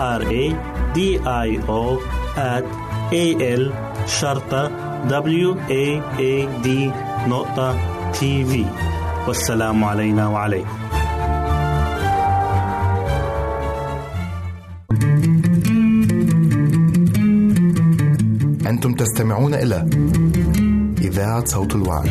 R A D I O at A L شرطة W A A D نقطة تي في والسلام علينا وعليكم أنتم تستمعون إلى إذاعة صوت الوعي.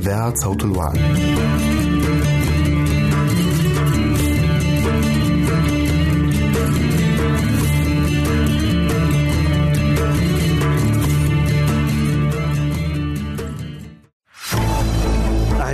إذاعة صوت الوعد.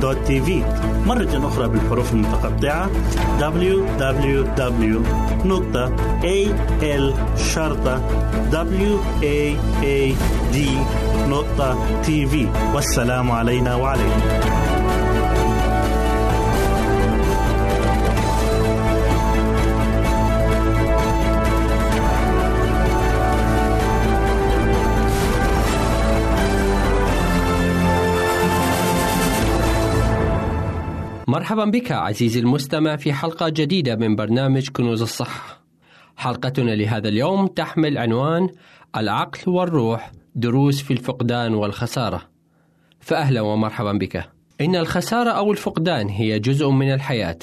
www.al-waad.tv مرة أخرى بالحروف المتقطعة. Www.al-waad.tv والسلام علينا وعليكم. مرحبا بك عزيزي المستمع في حلقة جديدة من برنامج كنوز الصحة. حلقتنا لهذا اليوم تحمل عنوان العقل والروح دروس في الفقدان والخسارة. فأهلا ومرحبا بك. إن الخسارة أو الفقدان هي جزء من الحياة،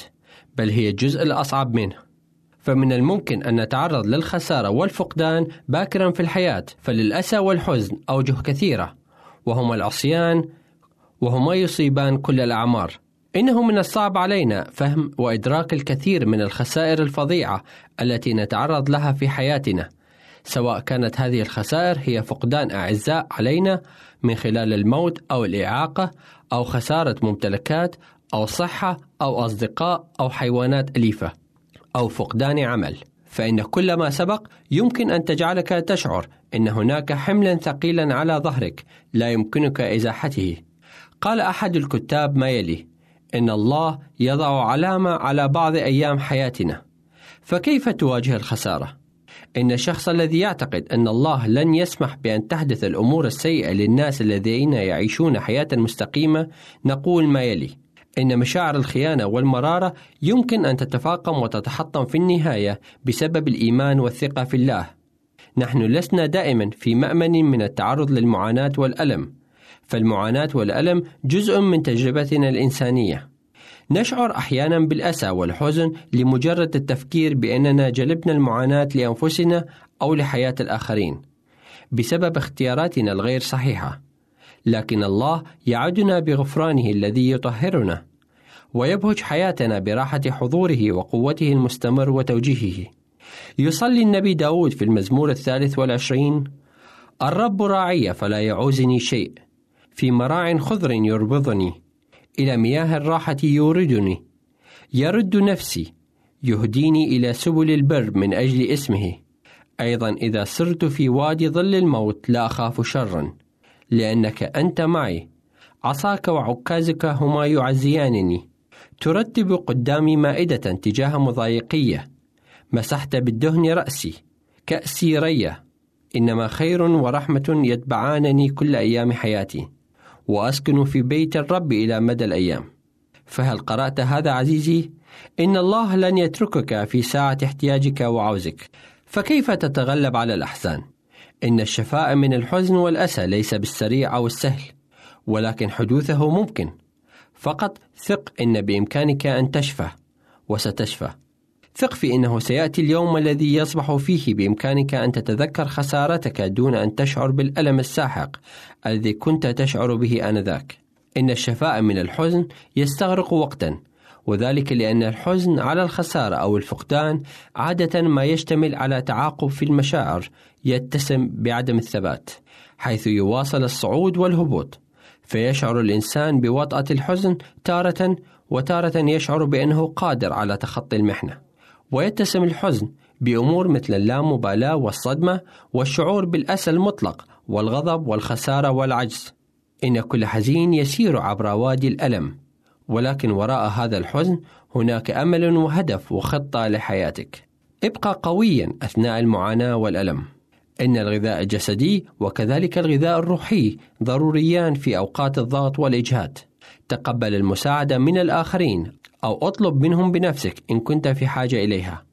بل هي الجزء الأصعب منه. فمن الممكن أن نتعرض للخسارة والفقدان باكرا في الحياة، فللأسى والحزن أوجه كثيرة، وهما العصيان وهما يصيبان كل الأعمار. إنه من الصعب علينا فهم وإدراك الكثير من الخسائر الفظيعة التي نتعرض لها في حياتنا، سواء كانت هذه الخسائر هي فقدان أعزاء علينا من خلال الموت أو الإعاقة أو خسارة ممتلكات أو صحة أو أصدقاء أو حيوانات أليفة أو فقدان عمل. فإن كل ما سبق يمكن أن تجعلك تشعر أن هناك حملا ثقيلا على ظهرك لا يمكنك إزاحته. قال أحد الكتاب ما يلي: إن الله يضع علامة على بعض أيام حياتنا فكيف تواجه الخسارة؟ إن الشخص الذي يعتقد أن الله لن يسمح بأن تحدث الأمور السيئة للناس الذين يعيشون حياة مستقيمة نقول ما يلي إن مشاعر الخيانة والمرارة يمكن أن تتفاقم وتتحطم في النهاية بسبب الإيمان والثقة في الله. نحن لسنا دائما في مأمن من التعرض للمعاناة والألم، فالمعاناة والألم جزء من تجربتنا الإنسانية. نشعر أحيانا بالأسى والحزن لمجرد التفكير بأننا جلبنا المعاناة لأنفسنا أو لحياة الآخرين بسبب اختياراتنا الغير صحيحة. لكن الله يعدنا بغفرانه الذي يطهرنا ويبهج حياتنا براحة حضوره وقوته المستمر وتوجيهه. يصلي النبي داود في المزمور الثالث والعشرين الرب راعي فلا يعوزني شيء في مراع خضر يربضني. إلى مياه الراحة يوردني. يرد نفسي. يهديني إلى سبل البر من أجل اسمه. أيضا إذا سرت في وادي ظل الموت لا أخاف شرا. لأنك أنت معي. عصاك وعكازك هما يعزيانني. ترتب قدامي مائدة تجاه مضايقية مسحت بالدهن رأسي. كأسي رية إنما خير ورحمة يتبعانني كل أيام حياتي. وأسكن في بيت الرب إلى مدى الأيام فهل قرأت هذا عزيزي؟ إن الله لن يتركك في ساعة احتياجك وعوزك فكيف تتغلب على الأحزان؟ إن الشفاء من الحزن والأسى ليس بالسريع أو السهل ولكن حدوثه ممكن فقط ثق إن بإمكانك أن تشفى وستشفى ثق في إنه سيأتي اليوم الذي يصبح فيه بإمكانك أن تتذكر خسارتك دون أن تشعر بالألم الساحق الذي كنت تشعر به آنذاك. إن الشفاء من الحزن يستغرق وقتا وذلك لأن الحزن على الخسارة أو الفقدان عادة ما يشتمل على تعاقب في المشاعر يتسم بعدم الثبات حيث يواصل الصعود والهبوط فيشعر الإنسان بوطأة الحزن تارة وتارة يشعر بأنه قادر على تخطي المحنة. ويتسم الحزن بأمور مثل اللامبالاة والصدمة والشعور بالأسى المطلق والغضب والخسارة والعجز. إن كل حزين يسير عبر وادي الألم ولكن وراء هذا الحزن هناك أمل وهدف وخطة لحياتك. ابقى قويا أثناء المعاناة والألم. إن الغذاء الجسدي وكذلك الغذاء الروحي ضروريان في أوقات الضغط والإجهاد. تقبل المساعدة من الآخرين أو أطلب منهم بنفسك إن كنت في حاجة إليها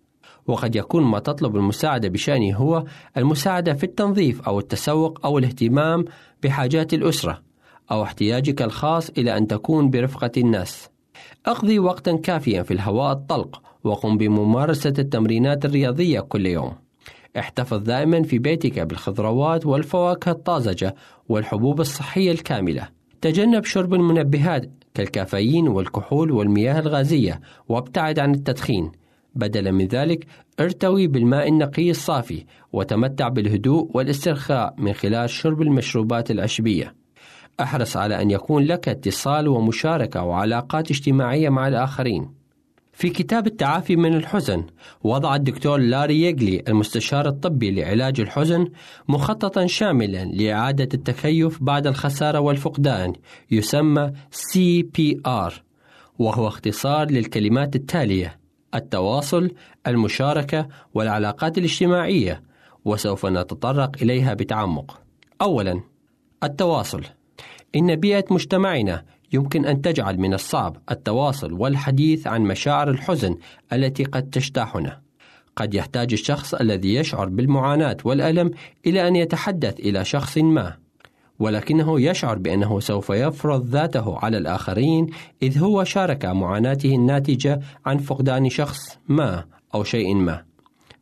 وقد يكون ما تطلب المساعدة بشأنه هو المساعدة في التنظيف أو التسوق أو الاهتمام بحاجات الأسرة أو احتياجك الخاص إلى أن تكون برفقة الناس. اقضي وقتا كافيا في الهواء الطلق وقم بممارسة التمرينات الرياضية كل يوم. احتفظ دائما في بيتك بالخضروات والفواكه الطازجة والحبوب الصحية الكاملة. تجنب شرب المنبهات كالكافيين والكحول والمياه الغازية وابتعد عن التدخين. بدلا من ذلك ارتوي بالماء النقي الصافي وتمتع بالهدوء والاسترخاء من خلال شرب المشروبات العشبية أحرص على أن يكون لك اتصال ومشاركة وعلاقات اجتماعية مع الآخرين. في كتاب التعافي من الحزن وضع الدكتور لاري يجلي المستشار الطبي لعلاج الحزن مخططا شاملا لإعادة التكيف بعد الخسارة والفقدان يسمى CPR وهو اختصار للكلمات التالية التواصل، المشاركة والعلاقات الاجتماعية وسوف نتطرق إليها بتعمق. أولا التواصل إن بيئة مجتمعنا يمكن أن تجعل من الصعب التواصل والحديث عن مشاعر الحزن التي قد تجتاحنا. قد يحتاج الشخص الذي يشعر بالمعاناة والألم إلى أن يتحدث إلى شخص ما، ولكنه يشعر بأنه سوف يفرض ذاته على الآخرين إذ هو شارك معاناته الناتجة عن فقدان شخص ما أو شيء ما.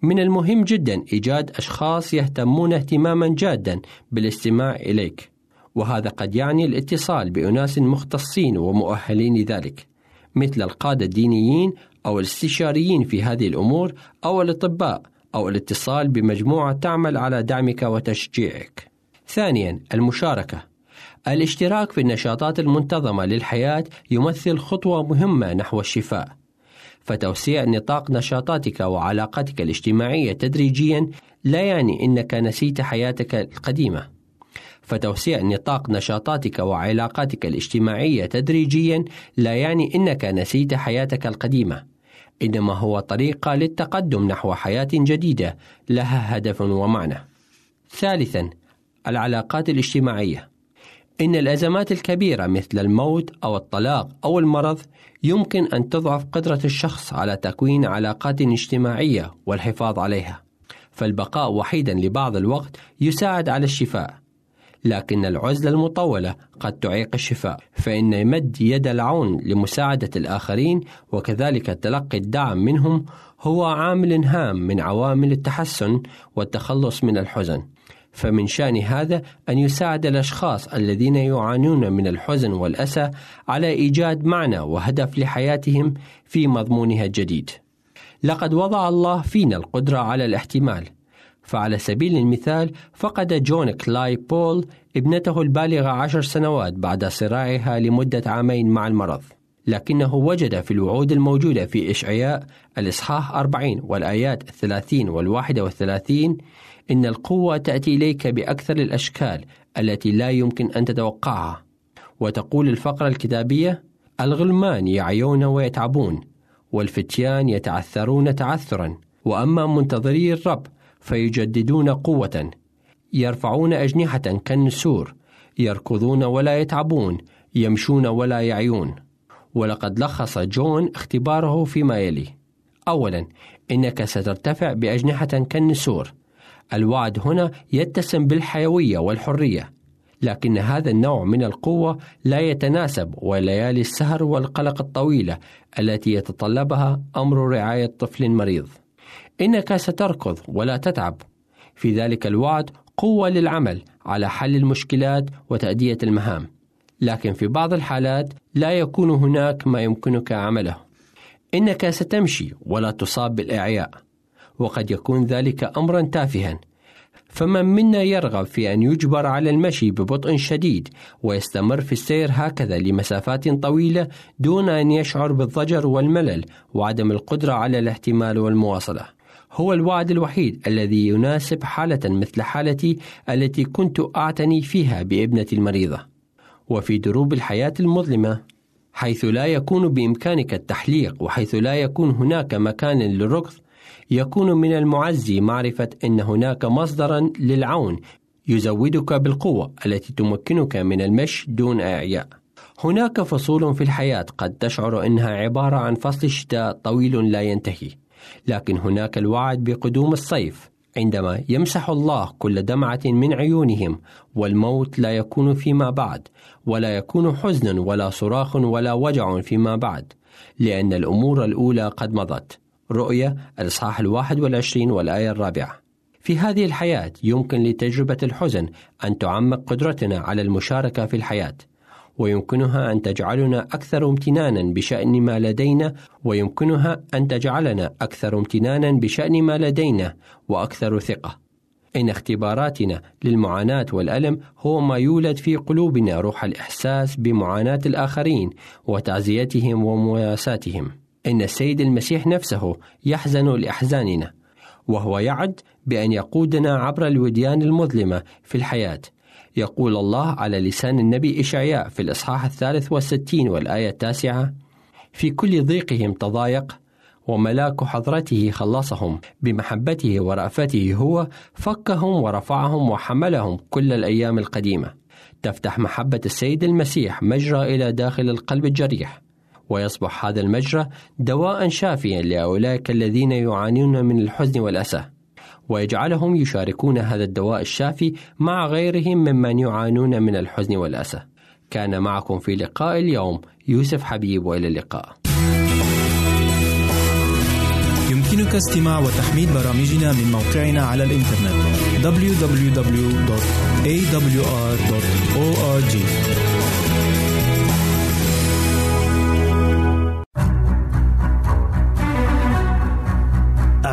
من المهم جدا إيجاد أشخاص يهتمون اهتماما جادا بالاستماع إليك. وهذا قد يعني الاتصال بأناس مختصين ومؤهلين لذلك مثل القادة الدينيين أو الاستشاريين في هذه الأمور أو الأطباء أو الاتصال بمجموعة تعمل على دعمك وتشجيعك. ثانيا المشاركة الاشتراك في النشاطات المنتظمة للحياة يمثل خطوة مهمة نحو الشفاء. فتوسيع نطاق نشاطاتك وعلاقاتك الاجتماعية تدريجيا لا يعني إنك نسيت حياتك القديمة فتوسيع نطاق نشاطاتك وعلاقاتك الاجتماعية تدريجيا لا يعني أنك نسيت حياتك القديمة. إنما هو طريقة للتقدم نحو حياة جديدة لها هدف ومعنى. ثالثا العلاقات الاجتماعية. إن الأزمات الكبيرة مثل الموت أو الطلاق أو المرض يمكن أن تضعف قدرة الشخص على تكوين علاقات اجتماعية والحفاظ عليها. فالبقاء وحيدا لبعض الوقت يساعد على الشفاء. لكن العزلة المطولة قد تعيق الشفاء فإن مد يد العون لمساعدة الآخرين وكذلك تلقي الدعم منهم هو عامل هام من عوامل التحسن والتخلص من الحزن فمن شأن هذا أن يساعد الأشخاص الذين يعانون من الحزن والأسى على إيجاد معنى وهدف لحياتهم في مضمونها الجديد. لقد وضع الله فينا القدرة على الاحتمال فعلى سبيل المثال فقد جون كلايبول ابنته البالغة عشر سنوات بعد صراعها لمدة عامين مع المرض. لكنه وجد في الوعود الموجودة في إشعياء الإصحاح 40 والآيات 30 والواحدة والثلاثين إن القوة تأتي إليك بأكثر الأشكال التي لا يمكن أن تتوقعها. وتقول الفقرة الكتابية الغلمان يعيون ويتعبون والفتيان يتعثرون تعثرا. وأما منتظري الرب فيجددون قوة يرفعون أجنحة كالنسور يركضون ولا يتعبون يمشون ولا يعيون. ولقد لخص جون اختباره فيما يلي. أولا إنك سترتفع بأجنحة كالنسور. الوعد هنا يتسم بالحيوية والحرية. لكن هذا النوع من القوة لا يتناسب وليالي السهر والقلق الطويلة التي يتطلبها أمر رعاية طفل مريض. إنك ستركض ولا تتعب. في ذلك الوعد قوة للعمل على حل المشكلات وتأدية المهام. لكن في بعض الحالات لا يكون هناك ما يمكنك عمله. إنك ستمشي ولا تصاب بالإعياء. وقد يكون ذلك أمرا تافها. فمن منا يرغب في أن يجبر على المشي ببطء شديد ويستمر في السير هكذا لمسافات طويلة دون أن يشعر بالضجر والملل وعدم القدرة على الاحتمال والمواصلة. هو الوعد الوحيد الذي يناسب حالة مثل حالتي التي كنت أعتني فيها بابنتي المريضة وفي دروب الحياة المظلمة حيث لا يكون بإمكانك التحليق وحيث لا يكون هناك مكان للركض يكون من المعزي معرفة أن هناك مصدرا للعون يزودك بالقوة التي تمكنك من المشي دون إعياء. هناك فصول في الحياة قد تشعر أنها عبارة عن فصل شتاء طويل لا ينتهي، لكن هناك الوعد بقدوم الصيف عندما يمسح الله كل دمعة من عيونهم والموت لا يكون فيما بعد ولا يكون حزن ولا صراخ ولا وجع فيما بعد لأن الأمور الأولى قد مضت. رؤية الإصحاح الواحد والعشرين والآية الرابعة. في هذه الحياة يمكن لتجربة الحزن أن تعمق قدرتنا على المشاركة في الحياة. ويمكنها أن تجعلنا أكثر امتنانا بشأن ما لدينا ويمكنها أن تجعلنا أكثر امتنانا بشأن ما لدينا وأكثر ثقة. إن اختباراتنا للمعاناة والألم هو ما يولد في قلوبنا روح الإحساس بمعاناة الآخرين وتعزيتهم ومواساتهم. إن السيد المسيح نفسه يحزن لأحزاننا وهو يعد بأن يقودنا عبر الوديان المظلمة في الحياة. يقول الله على لسان النبي إشعياء في الإصحاح الثالث والستين والآية التاسعة في كل ضيقهم تضايق وملاك حضرته خلصهم بمحبته ورأفته هو فكهم ورفعهم وحملهم كل الأيام القديمة. تفتح محبة السيد المسيح مجرى إلى داخل القلب الجريح ويصبح هذا المجرى دواء شافيا لأولئك الذين يعانون من الحزن والأسى. ويجعلهم يشاركون هذا الدواء الشافي مع غيرهم ممن يعانون من الحزن والأسى. كان معكم في لقاء اليوم يوسف حبيب وإلى اللقاء. يمكنك استماع وتحميل برامجنا من موقعنا على الإنترنت www.awr.org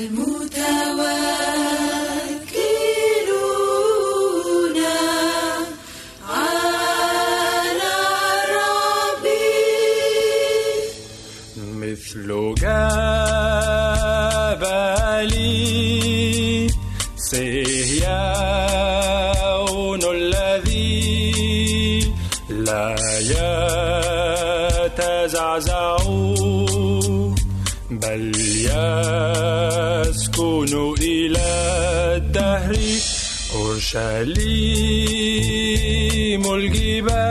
Alléluia. أورشليم الجبال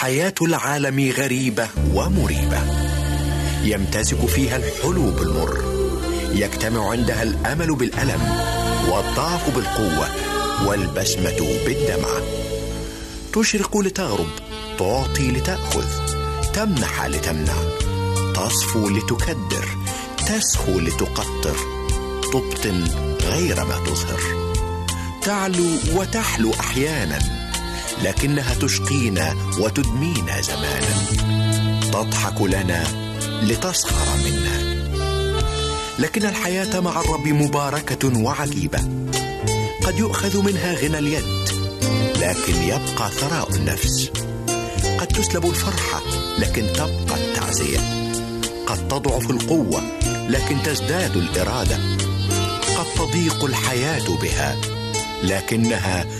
حياة العالم غريبة ومريبة. يمتزج فيها الحلو بالمر. يجتمع عندها الأمل بالألم والضعف بالقوة والبسمة بالدمعة تشرق لتغرب تعطي لتأخذ تمنح لتمنع. تصفو لتكدر تسخو لتقطر. تبطن غير ما تظهر. تعلو وتحلو أحيانا. لكنها تشقينا وتدمينا زمانا. تضحك لنا لتسخر منا. لكن الحياة مع الرب مباركة وعجيبة. قد يؤخذ منها غنى اليد لكن يبقى ثراء النفس. قد تسلب الفرحة لكن تبقى التعزية. قد تضعف القوة لكن تزداد الإرادة. قد تضيق الحياة بها لكنها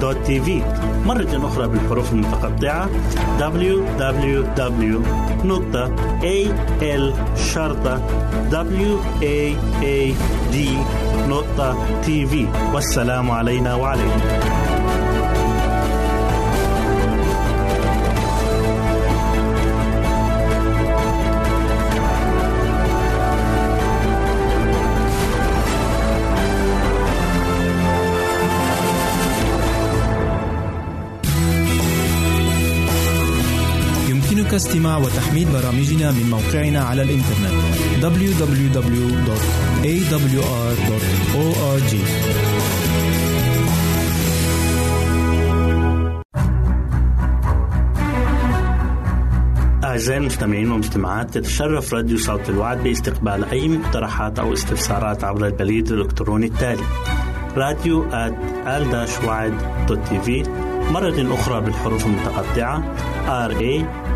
www.al-waad.tv مرة أخرى بالحروف المتقطعة. Www.al-waad.tv والسلام علينا وعليكم. يمكنك استماع وتحميل برامجنا من موقعنا على الإنترنت www.awr.org أعزائي المستمعين والمستمعات تتشرف راديو صوت الوعد باستقبال أي مقترحات أو استفسارات عبر البريد الإلكتروني التالي راديو في مرة أخرى بالحروف المتقطعة R A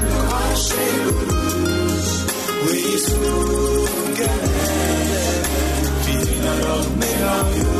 Guru, we soon get there. Being alone, may I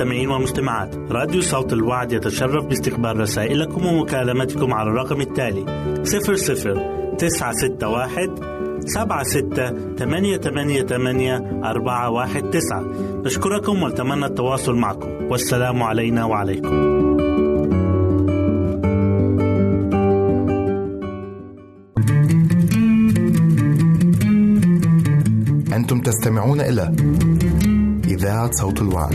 أعزائي المستمعين والمستمعات. راديو صوت الوعد يتشرف باستقبال رسائلكم ومكالمتكم على الرقم التالي 00 961 سبعة ستة ثمانية ثمانية ثمانية أربعة واحد تسعة. نشكركم ونتمنى التواصل معكم. والسلام علينا وعليكم. أنتم تستمعون إلى إذاعة صوت الوعد.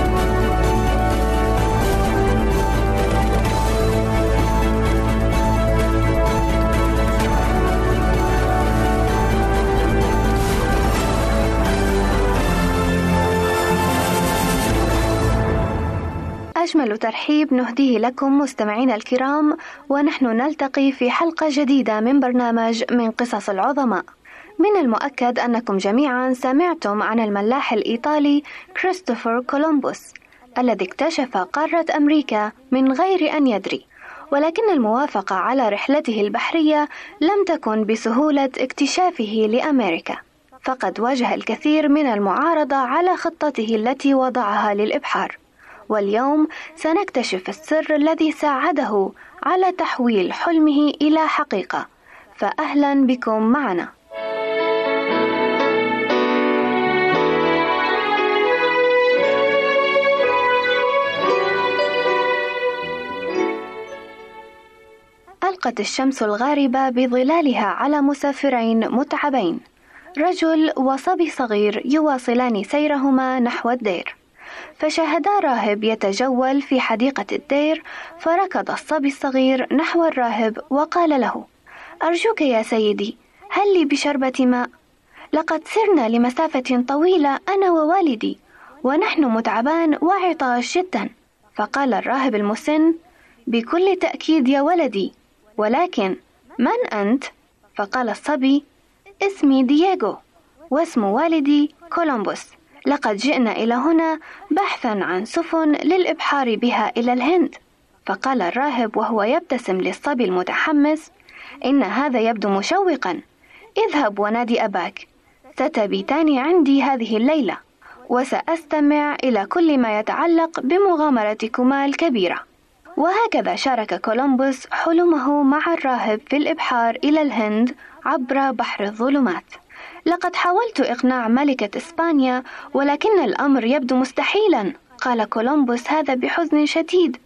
أجمل ترحيب نهديه لكم مستمعينا الكرام ونحن نلتقي في حلقة جديدة من برنامج من قصص العظماء. من المؤكد أنكم جميعا سمعتم عن الملاح الإيطالي كريستوفر كولومبوس الذي اكتشف قارة أمريكا من غير أن يدري. ولكن الموافقة على رحلته البحرية لم تكن بسهولة اكتشافه لأمريكا. فقد واجه الكثير من المعارضة على خطته التي وضعها للإبحار. واليوم سنكتشف السر الذي ساعده على تحويل حلمه إلى حقيقة. فأهلا بكم معنا. ألقت الشمس الغاربة بظلالها على مسافرين متعبين. رجل وصبي صغير يواصلان سيرهما نحو الدير. فشاهدا راهب يتجول في حديقة الدير فركض الصبي الصغير نحو الراهب وقال له أرجوك يا سيدي هل لي بشربة ماء؟ لقد سرنا لمسافة طويلة أنا ووالدي ونحن متعبان وعطاش جدا. فقال الراهب المسن بكل تأكيد يا ولدي ولكن من أنت؟ فقال الصبي اسمي دييغو واسم والدي كولومبوس. لقد جئنا إلى هنا بحثا عن سفن للإبحار بها إلى الهند. فقال الراهب وهو يبتسم للصبي المتحمس إن هذا يبدو مشوقا. اذهب ونادي أباك. ستبيتان عندي هذه الليلة وسأستمع إلى كل ما يتعلق بمغامرتكما الكبيرة. وهكذا شارك كولومبوس حلمه مع الراهب في الإبحار إلى الهند عبر بحر الظلمات. لقد حاولت إقناع ملكة إسبانيا ولكن الأمر يبدو مستحيلا قال كولومبوس هذا بحزن شديد.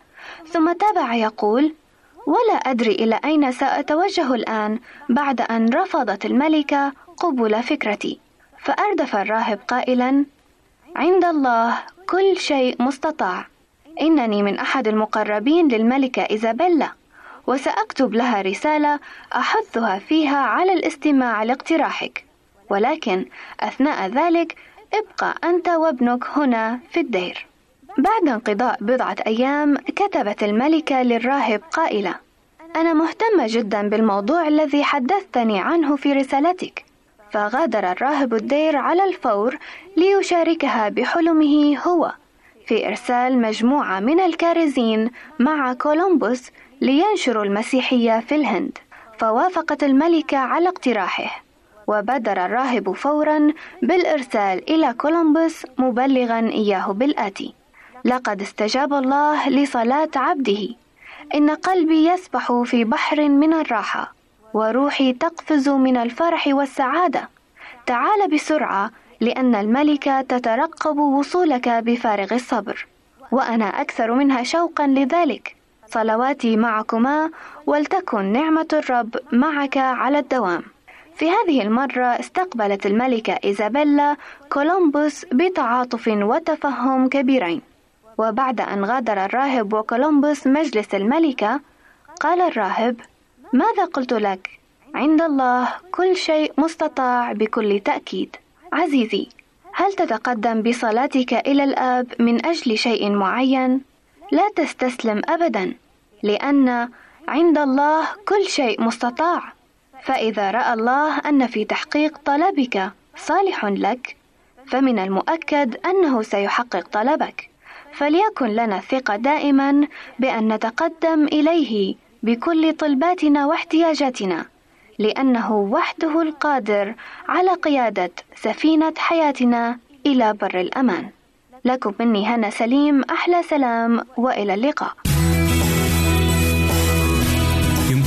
ثم تابع يقول ولا أدري إلى أين سأتوجه الآن بعد أن رفضت الملكة قبول فكرتي. فأردف الراهب قائلا عند الله كل شيء مستطاع. إنني من أحد المقربين للملكة إيزابيلا وسأكتب لها رسالة أحثها فيها على الاستماع لاقتراحك. ولكن أثناء ذلك ابقى أنت وابنك هنا في الدير. بعد انقضاء بضعة أيام كتبت الملكة للراهب قائلة: أنا مهتمة جدا بالموضوع الذي حدثتني عنه في رسالتك. فغادر الراهب الدير على الفور ليشاركها بحلمه هو في إرسال مجموعة من الكارزين مع كولومبوس لينشروا المسيحية في الهند. فوافقت الملكة على اقتراحه وبادر الراهب فورا بالإرسال إلى كولومبوس مبلغا إياه بالآتي. لقد استجاب الله لصلاة عبده. إن قلبي يسبح في بحر من الراحة وروحي تقفز من الفرح والسعادة. تعال بسرعة لأن الملكة تترقب وصولك بفارغ الصبر. وأنا أكثر منها شوقا لذلك. صلواتي معكما ولتكن نعمة الرب معك على الدوام. في هذه المرة استقبلت الملكة إيزابيلا كولومبوس بتعاطف وتفهم كبيرين. وبعد أن غادر الراهب وكولومبوس مجلس الملكة قال الراهب ماذا قلت لك؟ عند الله كل شيء مستطاع بكل تأكيد. عزيزي هل تتقدم بصلاتك إلى الآب من أجل شيء معين؟ لا تستسلم أبدا لأن عند الله كل شيء مستطاع. فإذا رأى الله أن في تحقيق طلبك صالح لك فمن المؤكد أنه سيحقق طلبك. فليكن لنا الثقة دائما بأن نتقدم إليه بكل طلباتنا واحتياجاتنا لأنه وحده القادر على قيادة سفينة حياتنا إلى بر الأمان. لكم مني هنا سليم أحلى سلام وإلى اللقاء.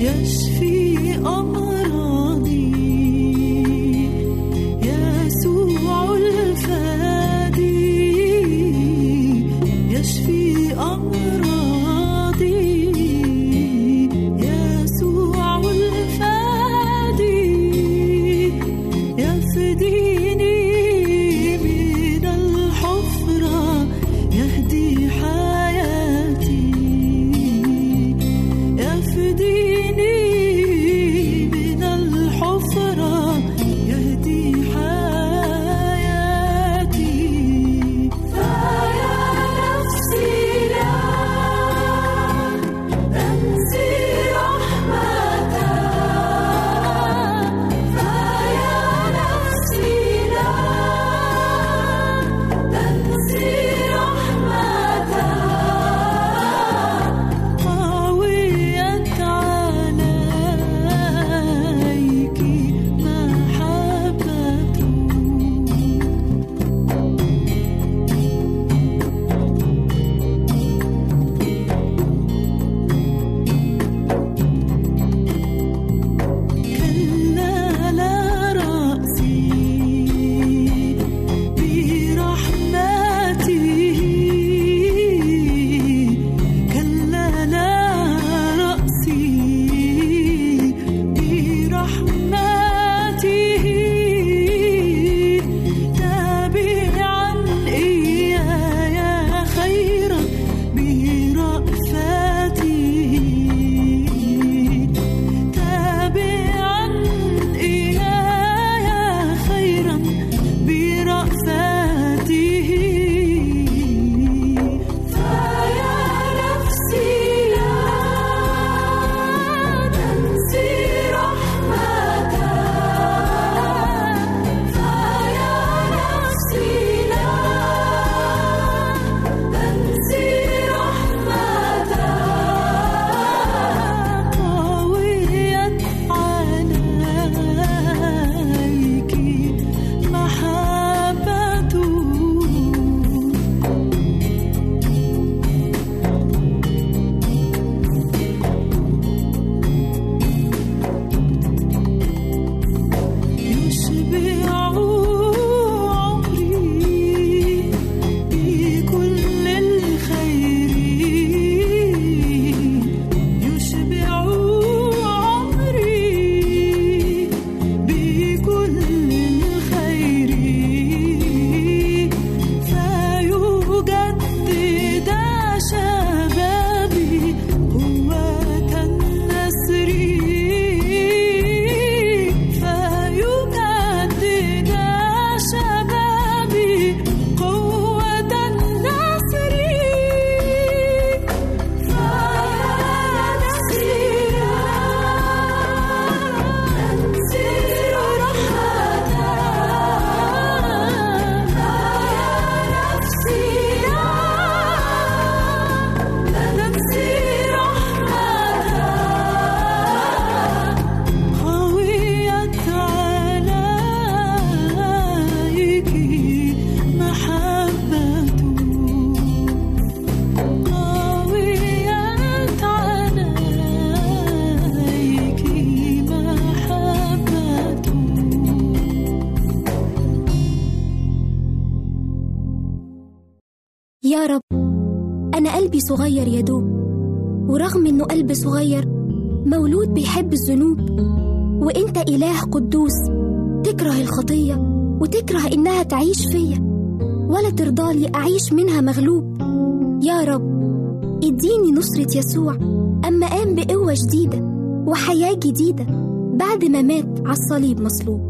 Just fi, oh, oh. صغير يا دوب ورغم إنه قلب صغير مولود بيحب الذنوب. وإنت إله قدوس تكره الخطية وتكره إنها تعيش فيا. ولا ترضالي أعيش منها مغلوب. يا رب اديني نصرة يسوع. أما قام بقوة جديدة وحياة جديدة بعد ما مات على الصليب مصلوب.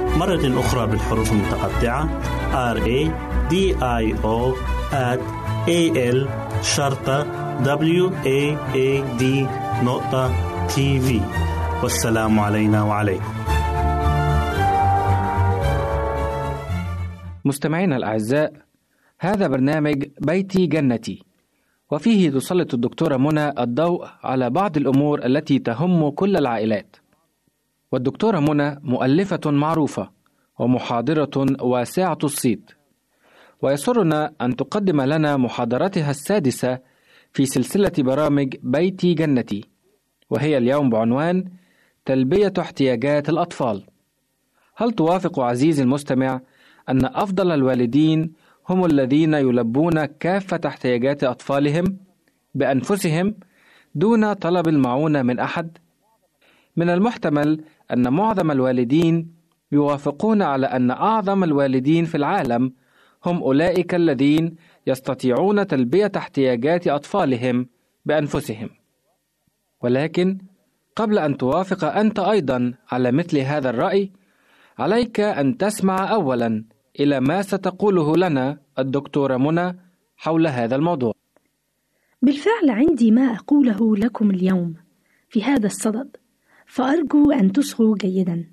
مرة أخرى بالحروف المتقطعة. R A D I O at A L شرطة W A A D نقطة تي في والسلام علينا وعليكم. مستمعينا الأعزاء هذا برنامج بيتي جنتي. وفيه تسلط الدكتورة منى الضوء على بعض الأمور التي تهم كل العائلات. والدكتورة منى مؤلفة معروفة ومحاضرة واسعة الصيت ويسرنا أن تقدم لنا محاضرتها السادسة في سلسلة برامج بيتي جنتي وهي اليوم بعنوان تلبية احتياجات الأطفال هل توافق عزيزي المستمع أن أفضل الوالدين هم الذين يلبون كافة احتياجات أطفالهم بأنفسهم دون طلب المعونة من أحد؟ من المحتمل أن معظم الوالدين يوافقون على أن أعظم الوالدين في العالم هم أولئك الذين يستطيعون تلبية احتياجات أطفالهم بأنفسهم. ولكن قبل أن توافق أنت أيضا على مثل هذا الرأي، عليك أن تسمع أولا إلى ما ستقوله لنا الدكتورة منى حول هذا الموضوع. بالفعل عندي ما أقوله لكم اليوم في هذا الصدد، فأرجو أن تصغوا جيدا.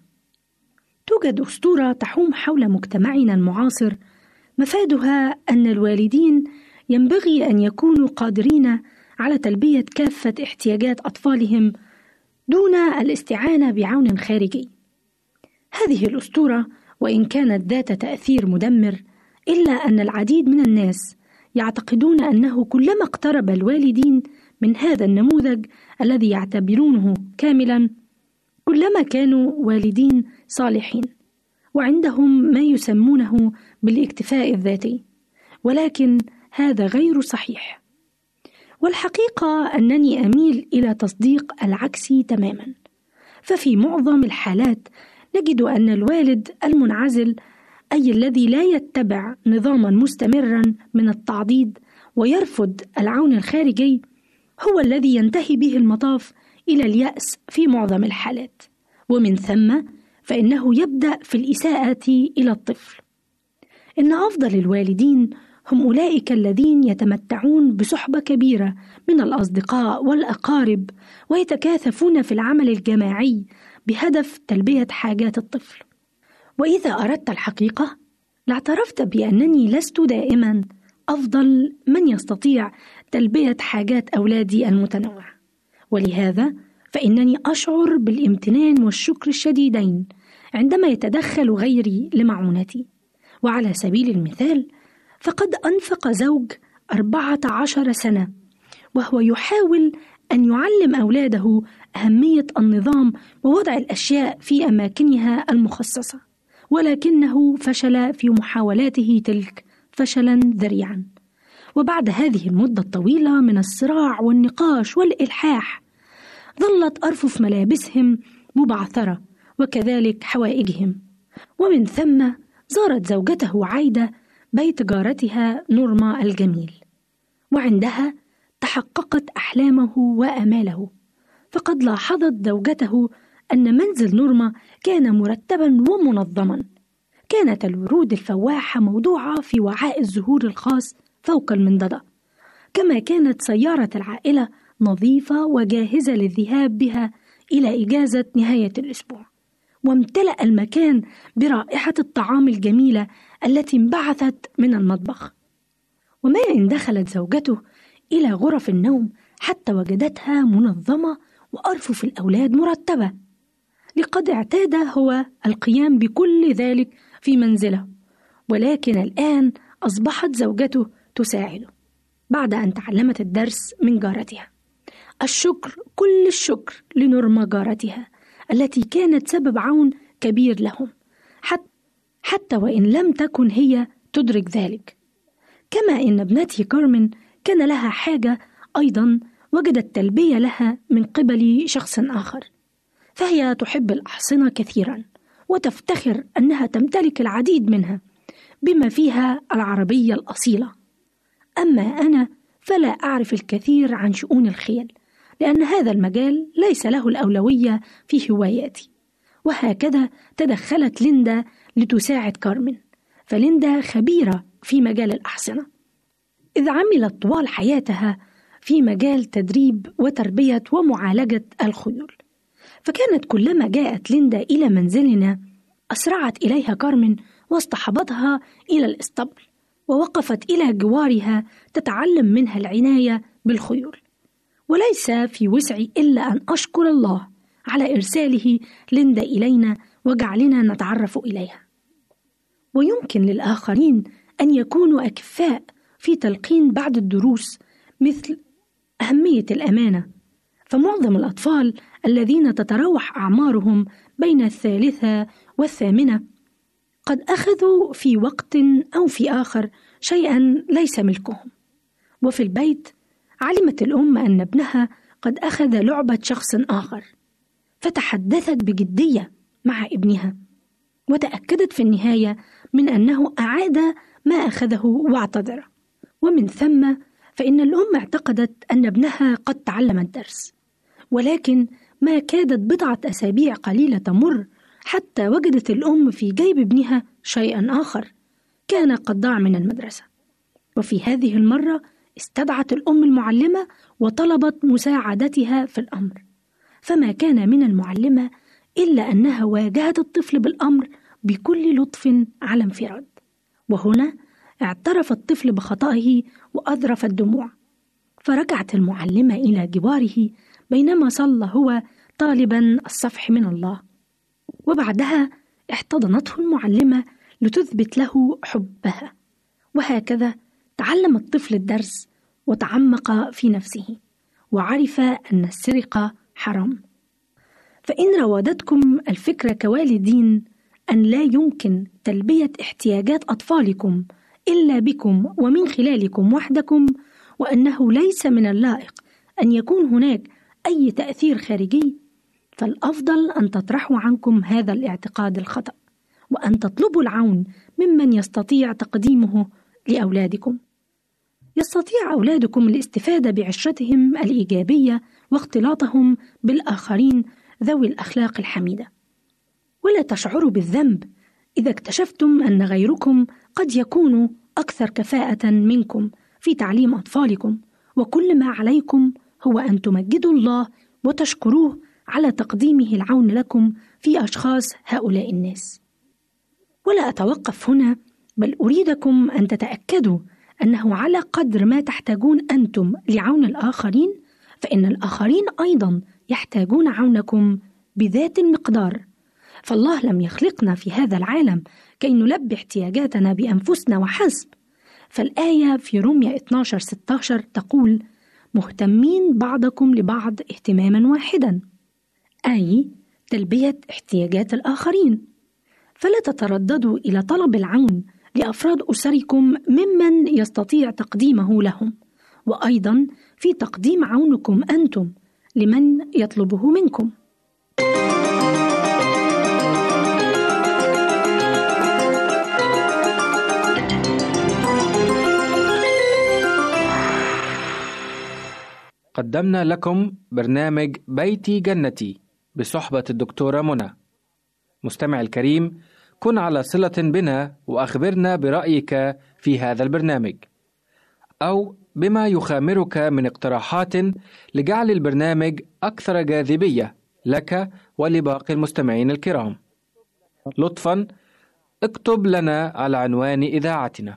توجد أسطورة تحوم حول مجتمعنا المعاصر مفادها أن الوالدين ينبغي أن يكونوا قادرين على تلبية كافة احتياجات أطفالهم دون الاستعانة بعون خارجي. هذه الأسطورة وإن كانت ذات تأثير مدمر إلا أن العديد من الناس يعتقدون أنه كلما اقترب الوالدين من هذا النموذج الذي يعتبرونه كاملا كلما كانوا والدين صالحين وعندهم ما يسمونه بالاكتفاء الذاتي ولكن هذا غير صحيح. والحقيقة أنني أميل إلى تصديق العكس تماما. ففي معظم الحالات نجد أن الوالد المنعزل أي الذي لا يتبع نظاما مستمرا من التعضيد ويرفض العون الخارجي هو الذي ينتهي به المطاف إلى اليأس في معظم الحالات. ومن ثم فإنه يبدأ في الإساءة إلى الطفل. إن أفضل الوالدين هم أولئك الذين يتمتعون بصحبة كبيرة من الأصدقاء والأقارب ويتكاثفون في العمل الجماعي بهدف تلبية حاجات الطفل. وإذا أردت الحقيقة لاعترفت بأنني لست دائما أفضل من يستطيع تلبية حاجات أولادي المتنوعة. ولهذا فإنني أشعر بالامتنان والشكر الشديدين عندما يتدخل غيري لمعونتي. وعلى سبيل المثال فقد أنفق زوج أربعة عشر سنة وهو يحاول أن يعلم أولاده أهمية النظام ووضع الأشياء في أماكنها المخصصة ولكنه فشل في محاولاته تلك فشلا ذريعا. وبعد هذه المدة الطويلة من الصراع والنقاش والإلحاح ظلت أرفف ملابسهم مبعثرة وكذلك حوائجهم. ومن ثم زارت زوجته عايدة بيت جارتها نورما الجميل. وعندها تحققت أحلامه وأماله. فقد لاحظت زوجته أن منزل نورما كان مرتبا ومنظما. كانت الورود الفواحة موضوعة في وعاء الزهور الخاص فوق المنضده كما كانت سيارة العائلة نظيفة وجاهزة للذهاب بها إلى إجازة نهاية الأسبوع. وامتلأ المكان برائحة الطعام الجميلة التي انبعثت من المطبخ. وما إن دخلت زوجته إلى غرف النوم حتى وجدتها منظمة وأرفف الأولاد مرتبة. لقد اعتاد هو القيام بكل ذلك في منزله. ولكن الآن أصبحت زوجته تساعده بعد أن تعلمت الدرس من جارتها. الشكر كل الشكر لنورما جارتها التي كانت سبب عون كبير لهم حتى, حتى وإن لم تكن هي تدرك ذلك. كما إن ابنتي كارمن كان لها حاجة أيضا وجدت تلبية لها من قبل شخص آخر فهي تحب الأحصنة كثيرا وتفتخر أنها تمتلك العديد منها بما فيها العربية الأصيلة. أما أنا فلا أعرف الكثير عن شؤون الخيل لأن هذا المجال ليس له الأولوية في هواياتي. وهكذا تدخلت ليندا لتساعد كارمن فليندا خبيرة في مجال الأحصنة. إذ عملت طوال حياتها في مجال تدريب وتربية ومعالجة الخيول. فكانت كلما جاءت ليندا إلى منزلنا أسرعت إليها كارمن واصطحبتها إلى الإسطبل. ووقفت إلى جوارها تتعلم منها العناية بالخيول. وليس في وسعي إلا أن أشكر الله على إرساله ليندا إلينا وجعلنا نتعرف إليها. ويمكن للآخرين أن يكونوا أكفاء في تلقين بعض الدروس مثل أهمية الأمانة. فمعظم الأطفال الذين تتراوح أعمارهم بين الثالثة والثامنة قد أخذوا في وقت أو في آخر شيئا ليس ملكهم. وفي البيت علمت الأم أن ابنها قد أخذ لعبة شخص آخر فتحدثت بجدية مع ابنها وتأكدت في النهاية من أنه أعاد ما أخذه واعتذر. ومن ثم فإن الأم اعتقدت أن ابنها قد تعلم الدرس ولكن ما كادت بضعة أسابيع قليلة تمر حتى وجدت الأم في جيب ابنها شيئا آخر كان قد ضاع من المدرسة. وفي هذه المرة استدعت الأم المعلمة وطلبت مساعدتها في الأمر. فما كان من المعلمة إلا أنها واجهت الطفل بالأمر بكل لطف على انفراد. وهنا اعترف الطفل بخطئه وأذرف الدموع. فرجعت المعلمة إلى جواره بينما صلى هو طالبا الصفح من الله. وبعدها احتضنته المعلمة لتثبت له حبها. وهكذا تعلم الطفل الدرس وتعمق في نفسه وعرف أن السرقة حرام. فإن راودتكم الفكرة كوالدين أن لا يمكن تلبية احتياجات أطفالكم إلا بكم ومن خلالكم وحدكم وأنه ليس من اللائق أن يكون هناك أي تأثير خارجي فالأفضل أن تطرحوا عنكم هذا الاعتقاد الخطأ وأن تطلبوا العون ممن يستطيع تقديمه لأولادكم. يستطيع أولادكم الاستفادة بعشرتهم الإيجابية واختلاطهم بالآخرين ذوي الأخلاق الحميدة. ولا تشعروا بالذنب إذا اكتشفتم أن غيركم قد يكونوا أكثر كفاءة منكم في تعليم أطفالكم، وكل ما عليكم هو أن تمجدوا الله وتشكروه على تقديمه العون لكم في أشخاص هؤلاء الناس. ولا أتوقف هنا بل أريدكم أن تتأكدوا أنه على قدر ما تحتاجون أنتم لعون الآخرين فإن الآخرين أيضا يحتاجون عونكم بذات المقدار. فالله لم يخلقنا في هذا العالم كي نلبي احتياجاتنا بأنفسنا وحسب. فالآية في روميا 12 16 تقول مهتمين بعضكم لبعض اهتماما واحدا أي تلبية احتياجات الآخرين. فلا تترددوا إلى طلب العون لأفراد أسركم ممن يستطيع تقديمه لهم. وأيضا في تقديم عونكم أنتم لمن يطلبه منكم. قدمنا لكم برنامج بيتي جنتي. بصحبة الدكتورة منى. مستمع الكريم كن على صلة بنا وأخبرنا برأيك في هذا البرنامج. أو بما يخامرك من اقتراحات لجعل البرنامج أكثر جاذبية لك ولباقي المستمعين الكرام. لطفا اكتب لنا على عنوان إذاعتنا.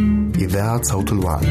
إذاعة صوت الوعد.